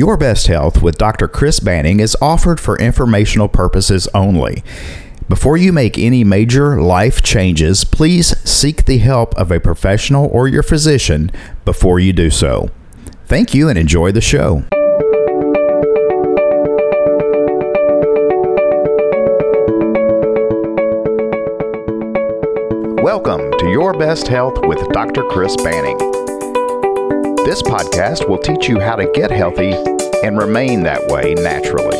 Your Best Health with Dr. Chris Banning is offered for informational purposes only. Before you make any major life changes, please seek the help of a professional or your physician before you do so. Thank you and enjoy the show. Welcome to Your Best Health with Dr. Chris Banning. This podcast will teach you how to get healthy and remain that way naturally.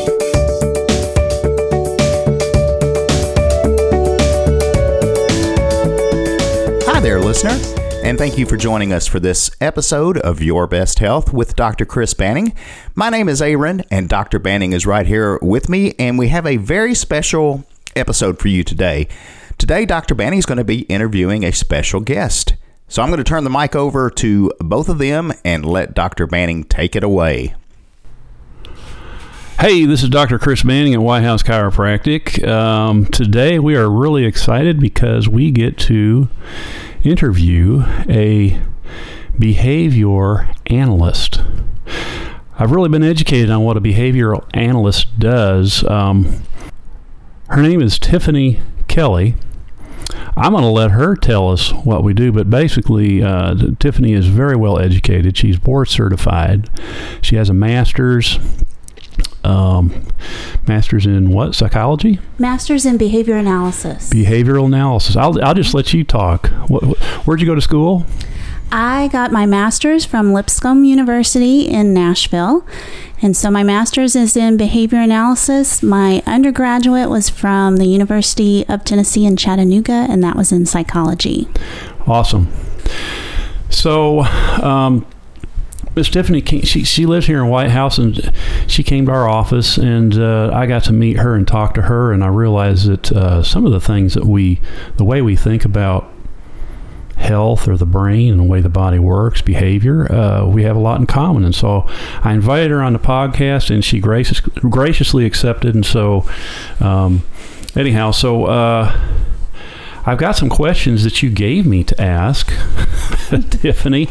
Hi there, listener, and thank you for joining us for this episode of Your Best Health with Dr. Chris Banning. My name is Aaron, and Dr. Banning is right here with me, and we have a very special episode for you today. Today, Dr. Banning is going to be interviewing a special guest. So I'm going to turn the mic over to both of them and let Dr. Banning take it away. Hey, this is Dr. Chris Banning at White House Chiropractic. Um, today we are really excited because we get to interview a behavior analyst. I've really been educated on what a behavioral analyst does. Um, her name is Tiffany Kelly. I'm going to let her tell us what we do, but basically, uh, Tiffany is very well educated. She's board certified. She has a master's um, master's in what psychology Masters in behavior analysis. behavioral analysis i'll, I'll just let you talk what, where'd you go to school I got my master's from Lipscomb University in Nashville. And so my master's is in behavior analysis. My undergraduate was from the University of Tennessee in Chattanooga, and that was in psychology. awesome so um, Miss Tiffany, came, she she lives here in White House, and she came to our office, and uh, I got to meet her and talk to her, and I realized that uh, some of the things that we, the way we think about health or the brain and the way the body works, behavior, uh, we have a lot in common. And so I invited her on the podcast, and she gracious, graciously accepted. And so, um, anyhow, so uh, I've got some questions that you gave me to ask, Tiffany.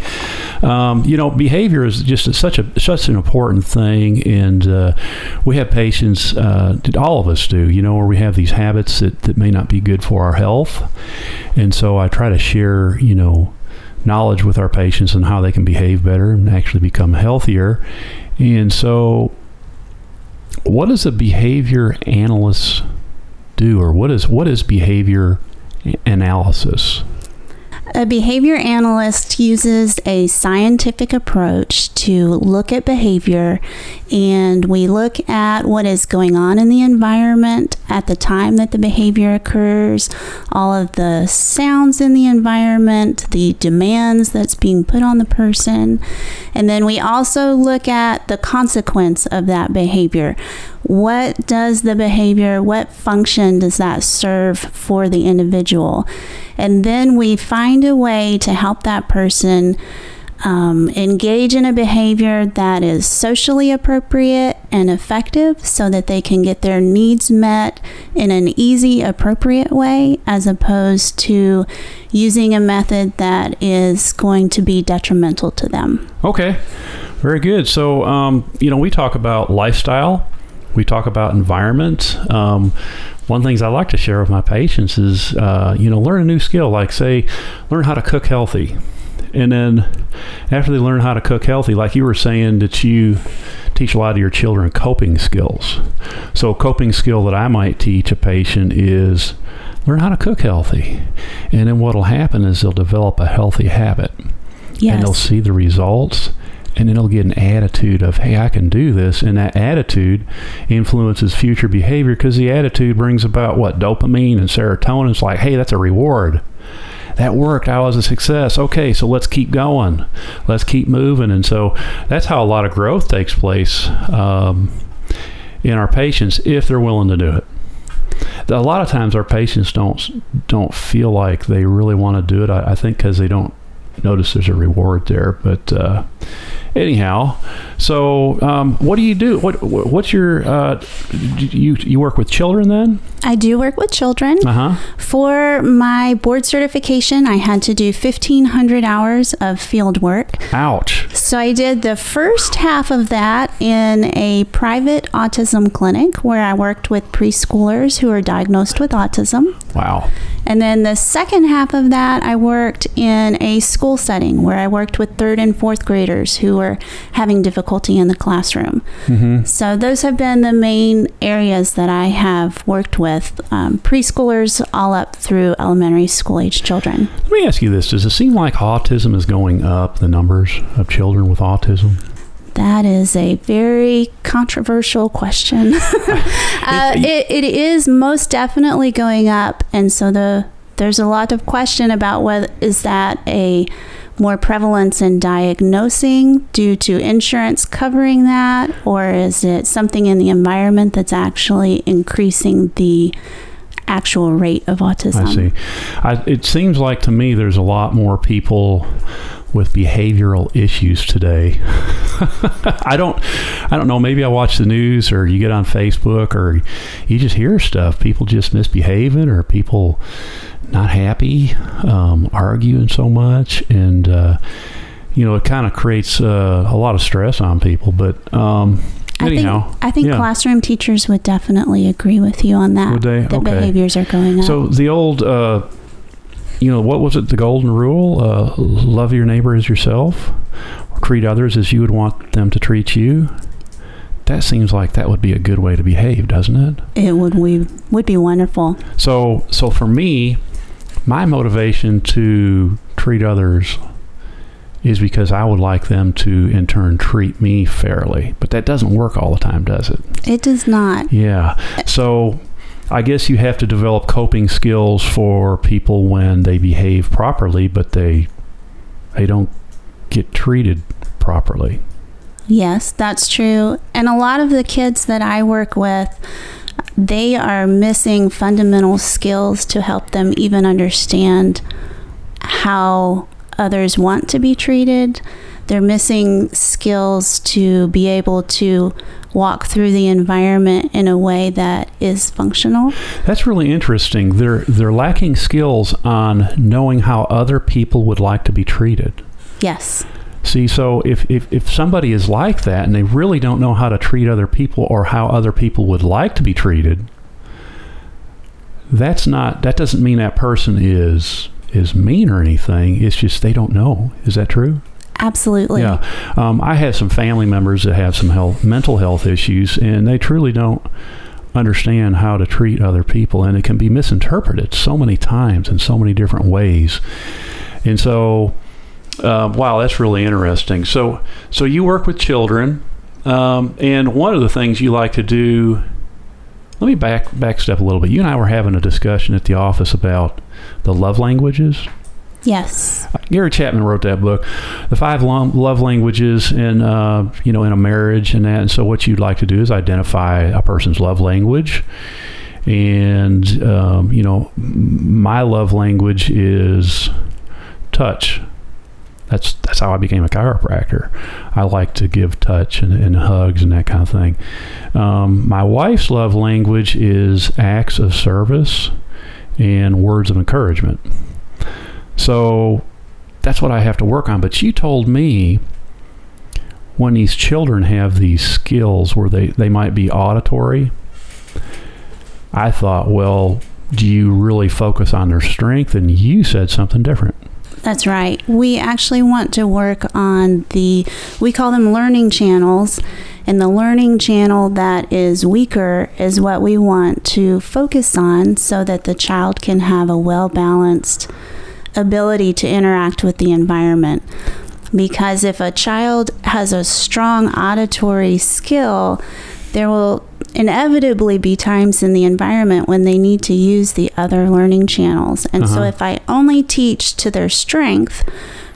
Um, you know, behavior is just such a such an important thing, and uh, we have patients. Uh, all of us do. You know, where we have these habits that, that may not be good for our health, and so I try to share. You know, knowledge with our patients and how they can behave better and actually become healthier. And so, what does a behavior analyst do, or what is what is behavior analysis? A behavior analyst uses a scientific approach to look at behavior, and we look at what is going on in the environment at the time that the behavior occurs, all of the sounds in the environment, the demands that's being put on the person, and then we also look at the consequence of that behavior. What does the behavior, what function does that serve for the individual? And then we find a way to help that person um, engage in a behavior that is socially appropriate and effective so that they can get their needs met in an easy, appropriate way, as opposed to using a method that is going to be detrimental to them. Okay, very good. So, um, you know, we talk about lifestyle, we talk about environment. Um, one of the things I like to share with my patients is, uh, you know, learn a new skill, like, say, learn how to cook healthy. And then after they learn how to cook healthy, like you were saying, that you teach a lot of your children coping skills. So, a coping skill that I might teach a patient is learn how to cook healthy. And then what'll happen is they'll develop a healthy habit Yes. and they'll see the results and then they'll get an attitude of hey i can do this and that attitude influences future behavior because the attitude brings about what dopamine and serotonin. It's like hey that's a reward. That worked. I was a success. Okay so let's keep going. Let's keep moving. And so that's how a lot of growth takes place um, in our patients if they're willing to do it. A lot of times our patients don't don't feel like they really want to do it. I, I think because they don't notice there's a reward there. But uh, anyhow, so um, what do you do? What what's your uh, you you work with children then? I do work with children. Uh huh. For my board certification, I had to do 1,500 hours of field work. Ouch. So I did the first half of that in a private autism clinic where I worked with preschoolers who are diagnosed with autism. Wow. And then the second half of that, I worked in a school setting where I worked with third and fourth graders who were having difficulty in the classroom. Mm-hmm. So those have been the main areas that I have worked with um, preschoolers all up through elementary school age children. Let me ask you this: Does it seem like autism is going up? The numbers of children with autism. That is a very controversial question. uh, it, it is most definitely going up, and so the there's a lot of question about whether is that a more prevalence in diagnosing due to insurance covering that, or is it something in the environment that's actually increasing the actual rate of autism? I see. I, it seems like to me there's a lot more people with behavioral issues today. I don't I don't know, maybe I watch the news or you get on Facebook or you just hear stuff. People just misbehaving or people not happy, um, arguing so much and uh, you know, it kind of creates uh, a lot of stress on people. But um, anyhow, I think, I think yeah. classroom teachers would definitely agree with you on that. Would they? That Okay. behaviors are going up. So the old, uh, you know, what was it? The golden rule: uh, love your neighbor as yourself, or treat others as you would want them to treat you. That seems like that would be a good way to behave, doesn't it? it would we would be wonderful. So, so for me, my motivation to treat others is because I would like them to, in turn, treat me fairly. But that doesn't work all the time, does it? It does not. Yeah. So I guess you have to develop coping skills for people when they behave properly, but they they don't get treated properly. Yes, that's true. And a lot of the kids that I work with, they are missing fundamental skills to help them even understand how others want to be treated. They're missing skills to be able to walk through the environment in a way that is functional. That's really interesting. They're they're lacking skills on knowing how other people would like to be treated. Yes. See, so if, if, if somebody is like that and they really don't know how to treat other people or how other people would like to be treated, that's not that doesn't mean that person is is mean or anything. It's just they don't know. Is that true? Absolutely. Yeah. Um, I have some family members that have some health, mental health issues, and they truly don't understand how to treat other people, and it can be misinterpreted so many times in so many different ways. And so, uh, wow, that's really interesting. So, so you work with children, um, and one of the things you like to do. Let me back backstep a little bit. You and I were having a discussion at the office about the love languages. Yes. Gary Chapman wrote that book, The Five Love Languages, in uh, you know, in a marriage and that. And so, what you'd like to do is identify a person's love language. And um, you know, my love language is touch. That's that's how I became a chiropractor. I like to give touch and, and hugs and that kind of thing. Um, my wife's love language is acts of service and words of encouragement. So that's what I have to work on. But you told me when these children have these skills where they, they might be auditory, I thought, well, do you really focus on their strength? And you said something different. That's right. We actually want to work on the, we call them learning channels. And the learning channel that is weaker is what we want to focus on so that the child can have a well balanced ability to interact with the environment. Because if a child has a strong auditory skill, there will inevitably be times in the environment when they need to use the other learning channels. And so Uh-huh. if I only teach to their strength,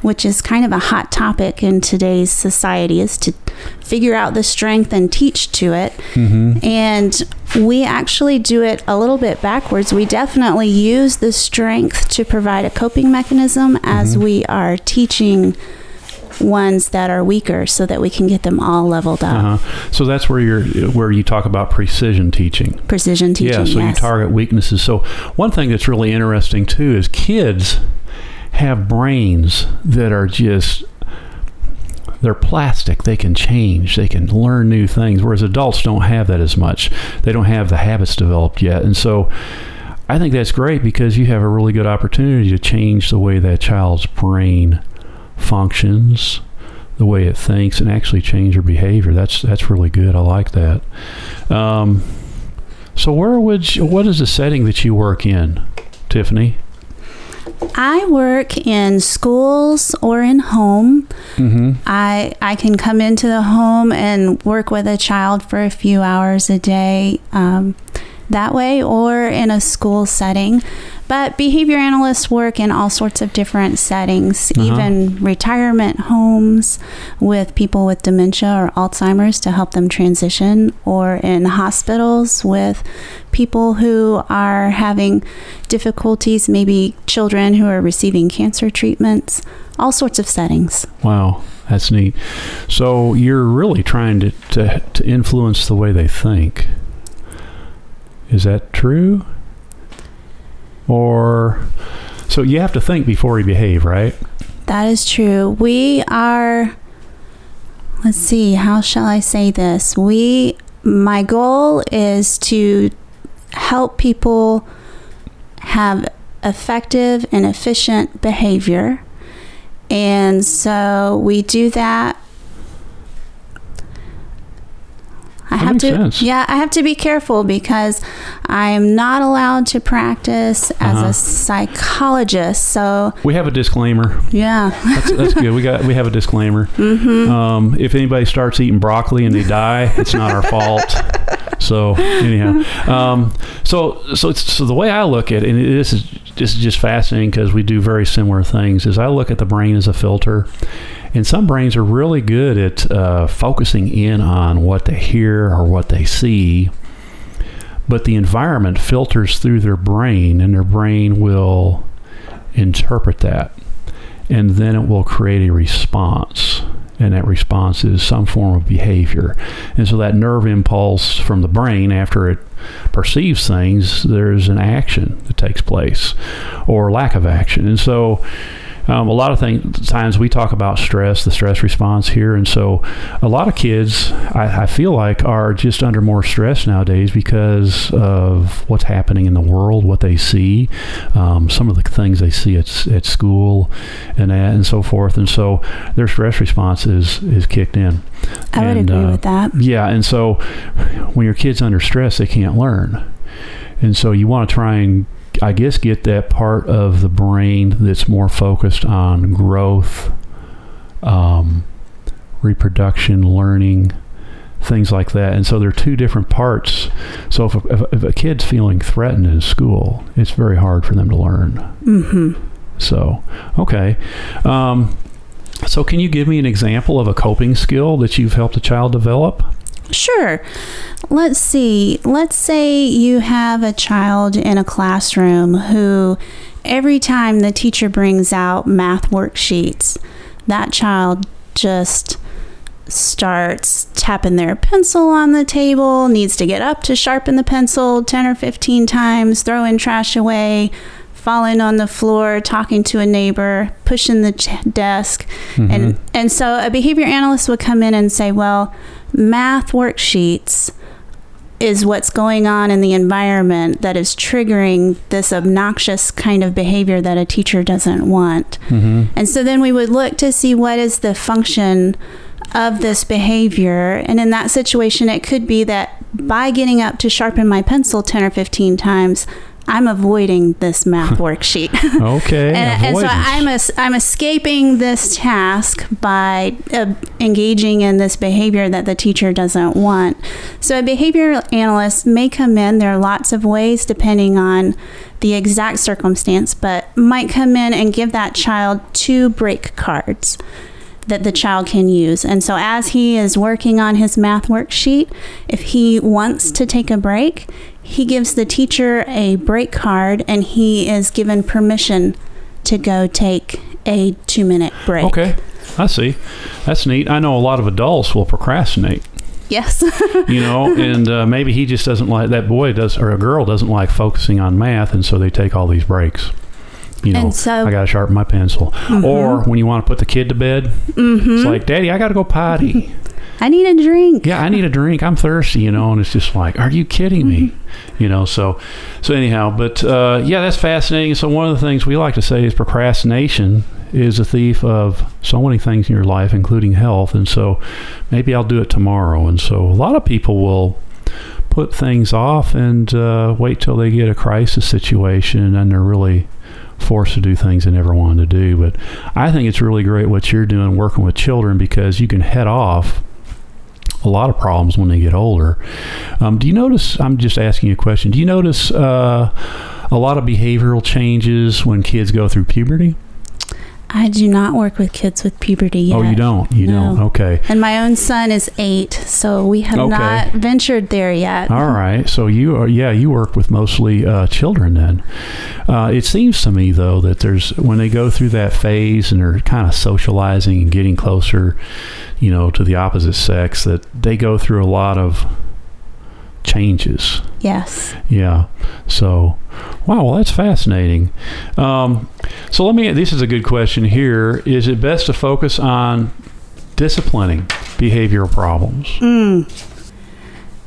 which is kind of a hot topic in today's society, is to figure out the strength and teach to it. Mm-hmm. And we actually do it a little bit backwards. We definitely use the strength to provide a coping mechanism as Mm-hmm. we are teaching ones that are weaker so that we can get them all leveled up. Uh-huh. So that's where you're where you talk about precision teaching. Precision teaching. yeah, so you target weaknesses. So one thing that's really interesting too is kids have brains that are just they're plastic. They can change. They can learn new things. Whereas adults don't have that as much. They don't have the habits developed yet. And so I think that's great because you have a really good opportunity to change the way that child's brain functions, the way it thinks, and actually change their behavior. That's that's really good. I like that. Um, so where would you, what is the setting that you work in, Tiffany? I work in schools or in home. Mm-hmm. I I can come into the home and work with a child for a few hours a day um, that way, or in a school setting. But behavior analysts work in all sorts of different settings, Uh-huh. even retirement homes with people with dementia or Alzheimer's to help them transition, or in hospitals with people who are having difficulties, maybe children who are receiving cancer treatments, all sorts of settings. Wow, that's neat. So you're really trying to, to, to influence the way they think. Is that true? Or so you have to think before you behave, right? That is true. We are, let's see, how shall I say this? We, my goal is to help people have effective and efficient behavior. And so we do that. I That have to, sense. yeah, I have to be careful because I'm not allowed to practice as Uh-huh. a psychologist. So, We have a disclaimer. yeah. That's, that's good. We got we have a disclaimer. Mm-hmm. Um, if anybody starts eating broccoli and they die, it's not our fault. So anyhow, um, so so so the way I look at it, and this is this is just fascinating because we do very similar things. Is I look at the brain as a filter, and some brains are really good at uh, focusing in on what they hear or what they see, but the environment filters through their brain, and their brain will interpret that, and then it will create a response and that response is some form of behavior. And so that nerve impulse from the brain, after it perceives things, there's an action that takes place or lack of action. And so um, a lot of things, times we talk about stress, the stress response here. And so a lot of kids, I, I feel like, are just under more stress nowadays because of what's happening in the world, what they see, um, some of the things they see at, at school and that, and so forth. And so their stress response is, is kicked in. I would And, agree uh, with that. Yeah, and so when your kid's under stress, they can't learn. And so you want to try and, I guess, get that part of the brain that's more focused on growth, um, reproduction, learning, things like that. And so there are two different parts. So if a, if, a- if a kid's feeling threatened in school, it's very hard for them to learn. hmm So, okay. Um, so, can you give me an example of a coping skill that you've helped a child develop? Sure. Let's see. Let's say you have a child in a classroom who, every time the teacher brings out math worksheets, that child just starts tapping their pencil on the table, needs to get up to sharpen the pencil 10 or 15 times, throwing trash away, falling on the floor, talking to a neighbor, pushing the ch- desk. Mm-hmm. And and so a behavior analyst would come in and say, "Well, math worksheets is what's going on in the environment that is triggering this obnoxious kind of behavior that a teacher doesn't want." Mm-hmm. And so then we would look to see what is the function of this behavior. And in that situation, it could be that by getting up to sharpen my pencil 10 or 15 times, I'm avoiding this math worksheet. Okay. and, and so. I'm, I'm escaping this task by uh, engaging in this behavior that the teacher doesn't want. So a behavior analyst may come in. There are lots of ways depending on the exact circumstance, but might come in and give that child two break cards. that the child can use. And so, as he is working on his math worksheet, if he wants to take a break, he gives the teacher a break card and he is given permission to go take a two minute break. Okay, I see. That's neat. I know a lot of adults will procrastinate. Yes. you know, and uh, maybe he just doesn't like that boy does or a girl doesn't like focusing on math, and so they take all these breaks. You know, so- I got to sharpen my pencil. Or when you want to put the kid to bed, it's like, Daddy, I got to go potty. I need a drink. yeah, I need a drink. I'm thirsty. You know, and it's just like, are you kidding me? You know, so so anyhow, but uh, yeah, that's fascinating. So one of the things we like to say is procrastination is a thief of so many things in your life, including health. And so maybe I'll do it tomorrow. And so a lot of people will put things off and uh, wait till they get a crisis situation and they're really forced to do things they never wanted to do. But I think it's really great what you're doing working with children because you can head off a lot of problems when they get older. Um, do you notice? I'm just asking you a question. Do you notice uh, a lot of behavioral changes when kids go through puberty? I do not work with kids with puberty yet. Oh, you don't. You No. don't. Okay. And my own son is eight, so we have Okay. not ventured there yet. All right. So you are, yeah, you work with mostly uh, children then. Uh, it seems to me though that there's when they go through that phase and they're kind of socializing and getting closer, you know, to the opposite sex, that they go through a lot of changes. Yes. Yeah. So, wow. Well, that's fascinating. Um, so let me. This is a good question here. Is it best to focus on disciplining behavioral problems?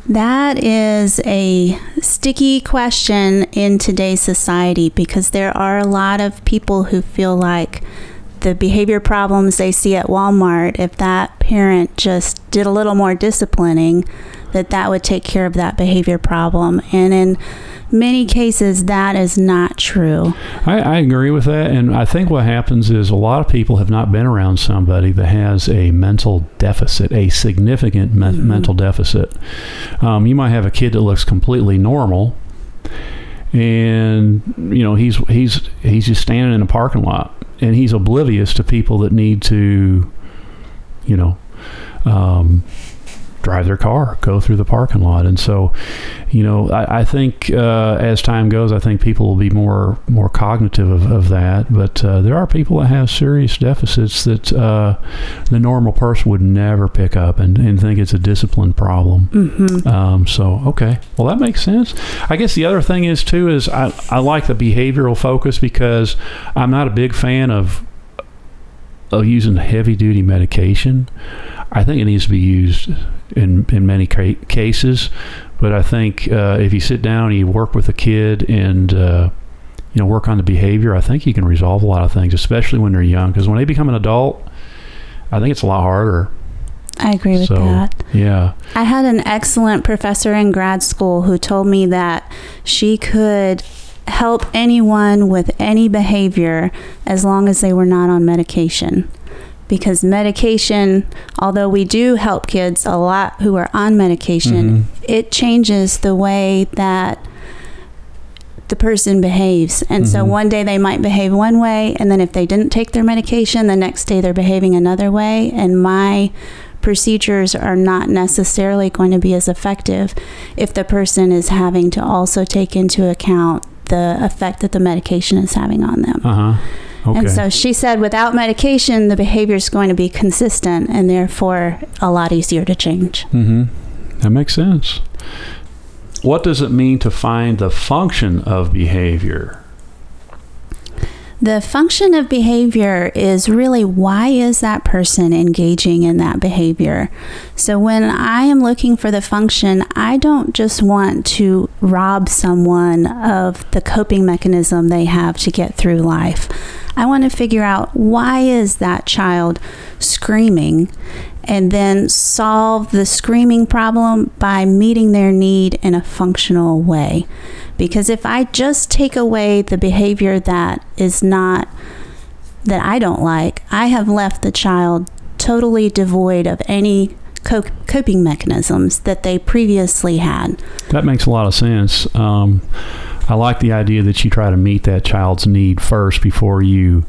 That is a sticky question in today's society because there are a lot of people who feel like the behavior problems they see at Walmart, if that parent just did a little more disciplining, that that would take care of that behavior problem. And in many cases, that is not true. I, I agree with that, and I think what happens is a lot of people have not been around somebody that has a mental deficit, a significant men- mental deficit. Um, you might have a kid that looks completely normal, and you know he's he's he's just standing in a parking lot, and he's oblivious to people that need to, you know. Um, drive their car, go through the parking lot, and so, you know, I, I think uh, as time goes, I think people will be more more cognitive of, of that. But uh, there are people that have serious deficits that uh, the normal person would never pick up and, and think it's a discipline problem. Mm-hmm. Um, so okay, well that makes sense. I guess the other thing is too is I, I like the behavioral focus because I'm not a big fan of of using heavy duty medication. I think it needs to be used in in many ca- cases, but I think uh, if you sit down and you work with a kid and uh, you know work on the behavior, I think you can resolve a lot of things, especially when they're young. Because when they become an adult, I think it's a lot harder. I agree with So that. yeah, I had an excellent professor in grad school who told me that she could help anyone with any behavior as long as they were not on medication. Because medication, although we do help kids a lot who are on medication, Mhm. it changes the way that the person behaves. And so Mhm. one day they might behave one way, and then if they didn't take their medication, the next day they're behaving another way. And my procedures are not necessarily going to be as effective if the person is having to also take into account the effect that the medication is having on them. uh huh. Okay. And so she said without medication, the behavior is going to be consistent and therefore a lot easier to change. Mm-hmm. That makes sense. What does it mean to find the function of behavior? The function of behavior is really why is that person engaging in that behavior? So when I am looking for the function, I don't just want to rob someone of the coping mechanism they have to get through life. I want to figure out why is that child screaming and then solve the screaming problem by meeting their need in a functional way. Because if I just take away the behavior that is not, that I don't like, I have left the child totally devoid of any co- coping mechanisms that they previously had. That makes a lot of sense. Um, I like the idea that you try to meet that child's need first before you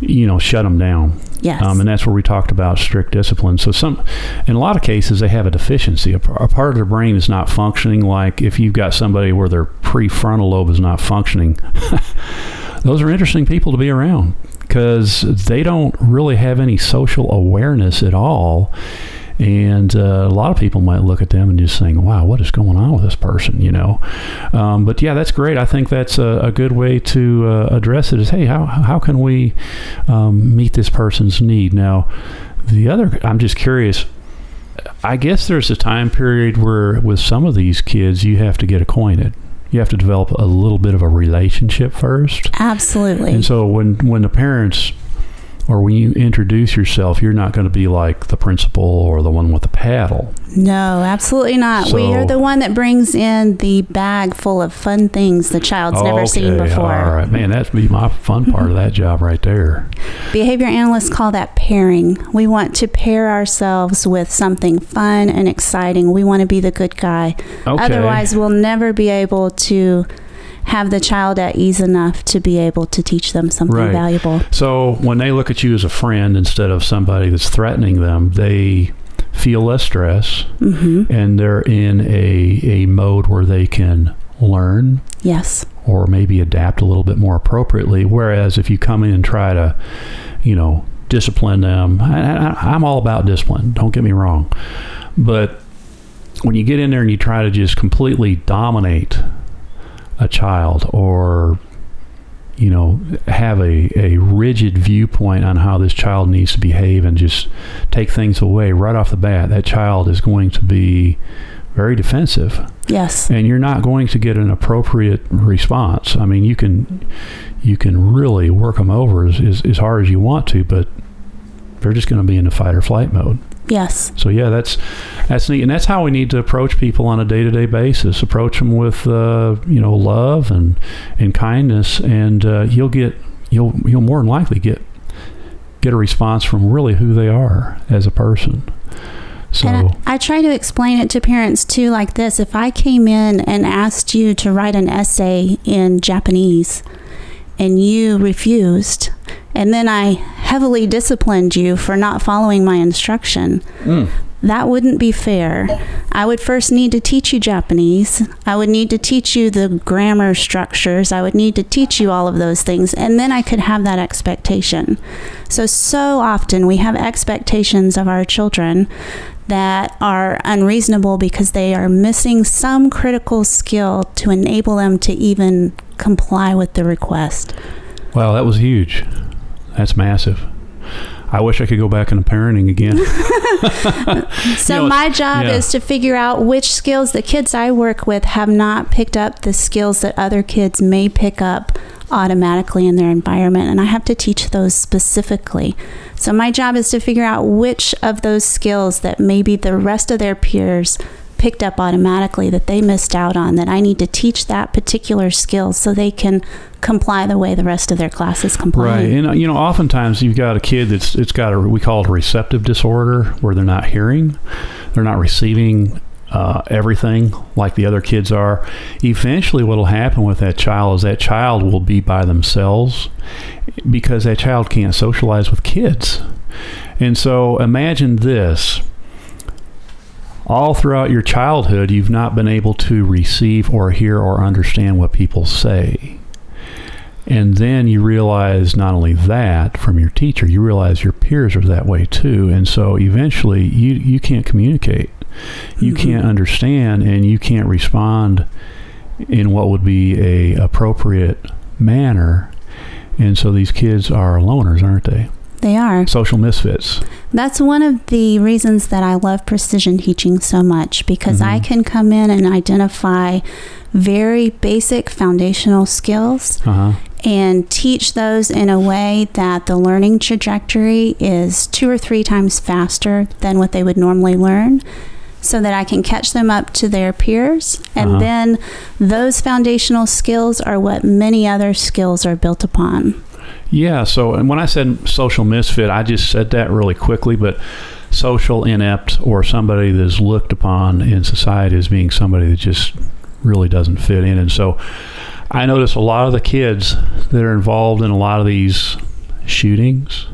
you know, shut them down. Yes. Um, and that's where we talked about strict discipline. So some, in a lot of cases, they have a deficiency. A, a part of their brain is not functioning. Like if you've got somebody where their prefrontal lobe is not functioning, those are interesting people to be around because they don't really have any social awareness at all. And uh, a lot of people might look at them and just think, wow, what is going on with this person, you know? Um, but yeah, that's great. I think that's a, a good way to uh, address it is, hey, how, how can we um, meet this person's need? Now, the other, I'm just curious, I guess there's a time period where with some of these kids, you have to get acquainted. You have to develop a little bit of a relationship first. Absolutely. And so when when the parents or when you introduce yourself, you're not going to be like the principal or the one with the paddle. No, absolutely not. we are the one that brings in the bag full of fun things the child's never seen before. All right, man, that's be my fun part of that job right there. Behavior analysts call that pairing. We want to pair ourselves with something fun and exciting. We want to be the good guy. Okay. Otherwise, we'll never be able to have the child at ease enough to be able to teach them something Right. valuable. So when they look at you as a friend instead of somebody that's threatening them, they feel less stress hmm and they're in a, a mode where they can learn Yes. or maybe adapt a little bit more appropriately. Whereas if you come in and try to, you know, discipline them, I, I, I'm all about discipline. Don't get me wrong, but when you get in there and you try to just completely dominate a child or you know have a, a rigid viewpoint on how this child needs to behave and just take things away right off the bat that child is going to be very defensive Yes. and you're not going to get an appropriate response. I mean, you can you can really work them over as, as, as hard as you want to, but they're just going to be in a fight or flight mode. Yes. So yeah, that's that's neat, and that's how we need to approach people on a day to day basis. Approach them with uh, you know love and and kindness, and uh, you'll get you'll you'll more than likely get get a response from really who they are as a person. So And I, I try to explain it to parents too, like this. If I came in and asked you to write an essay in Japanese and you refused, and then I heavily disciplined you for not following my instruction, Mm. that wouldn't be fair. I would first need to teach you Japanese. I would need to teach you the grammar structures. I would need to teach you all of those things. And then I could have that expectation. So, so often we have expectations of our children that are unreasonable because they are missing some critical skill to enable them to even comply with the request. wow, that was huge. That's massive. I wish I could go back into parenting again. So You know, my job yeah. is to figure out which skills the kids I work with have not picked up the skills that other kids may pick up automatically in their environment and I have to teach those specifically. So my job is to figure out which of those skills that maybe the rest of their peers picked up automatically that they missed out on that I need to teach that particular skill so they can comply the way the rest of their classes comply. Right, and uh, you know, oftentimes you've got a kid that's it's got a we call it a receptive disorder, where they're not hearing, they're not receiving uh, everything like the other kids are. Eventually, what will happen with that child is that child will be by themselves because that child can't socialize with kids. And so, imagine this. All throughout your childhood, you've not been able to receive or hear or understand what people say. And then you realize not only that from your teacher, you realize your peers are that way too. And so eventually you, you can't communicate. You Mhm. can't understand and you can't respond in what would be a appropriate manner. And so these kids are loners, aren't they? They are. Social misfits. That's one of the reasons that I love precision teaching so much because I Mhm. can come in and identify very basic foundational skills Uh-huh. and teach those in a way that the learning trajectory is two or three times faster than what they would normally learn so that I can catch them up to their peers and Uh-huh. then those foundational skills are what many other skills are built upon. Yeah. So, and when I said social misfit, I just said that really quickly, but social inept or somebody that's looked upon in society as being somebody that just really doesn't fit in. And so I notice a lot of the kids that are involved in a lot of these shootings.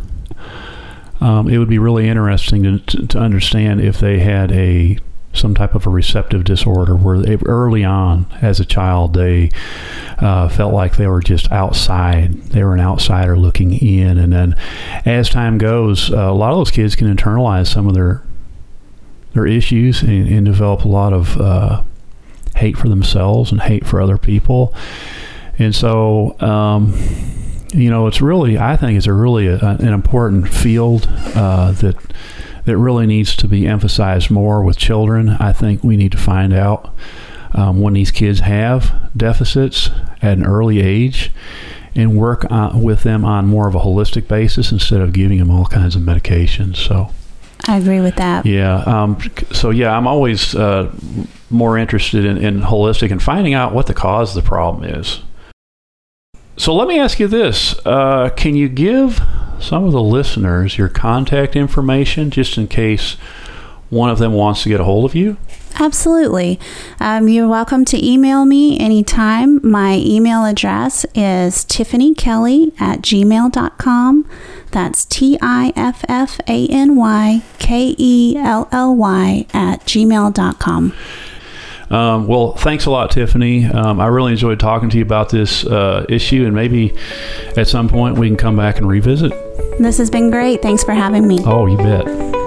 Um, it would be really interesting to, to understand if they had a some type of a receptive disorder where they, early on as a child they uh, felt like they were just outside they were an outsider looking in. And then as time goes uh, a lot of those kids can internalize some of their their issues and, and develop a lot of uh, hate for themselves and hate for other people. And so um, you know it's really i think it's a really a, an important field uh, that that really needs to be emphasized more with children. I think we need to find out um, when these kids have deficits at an early age and work on, with them on more of a holistic basis instead of giving them all kinds of medications. So. I agree with that. Yeah. Um, so yeah, I'm always uh, more interested in, in holistic and finding out what the cause of the problem is. So let me ask you this: uh, Can you give some of the listeners your contact information just in case one of them wants to get a hold of you? Absolutely. Um, you're welcome to email me anytime. My email address is Tiffany Kelly at gmail.com. That's T I F F A N Y K E L L Y at gmail.com. Um, well, thanks a lot, Tiffany. Um, I really enjoyed talking to you about this uh, issue, and maybe at some point we can come back and revisit. This has been great. Thanks for having me. Oh, you bet.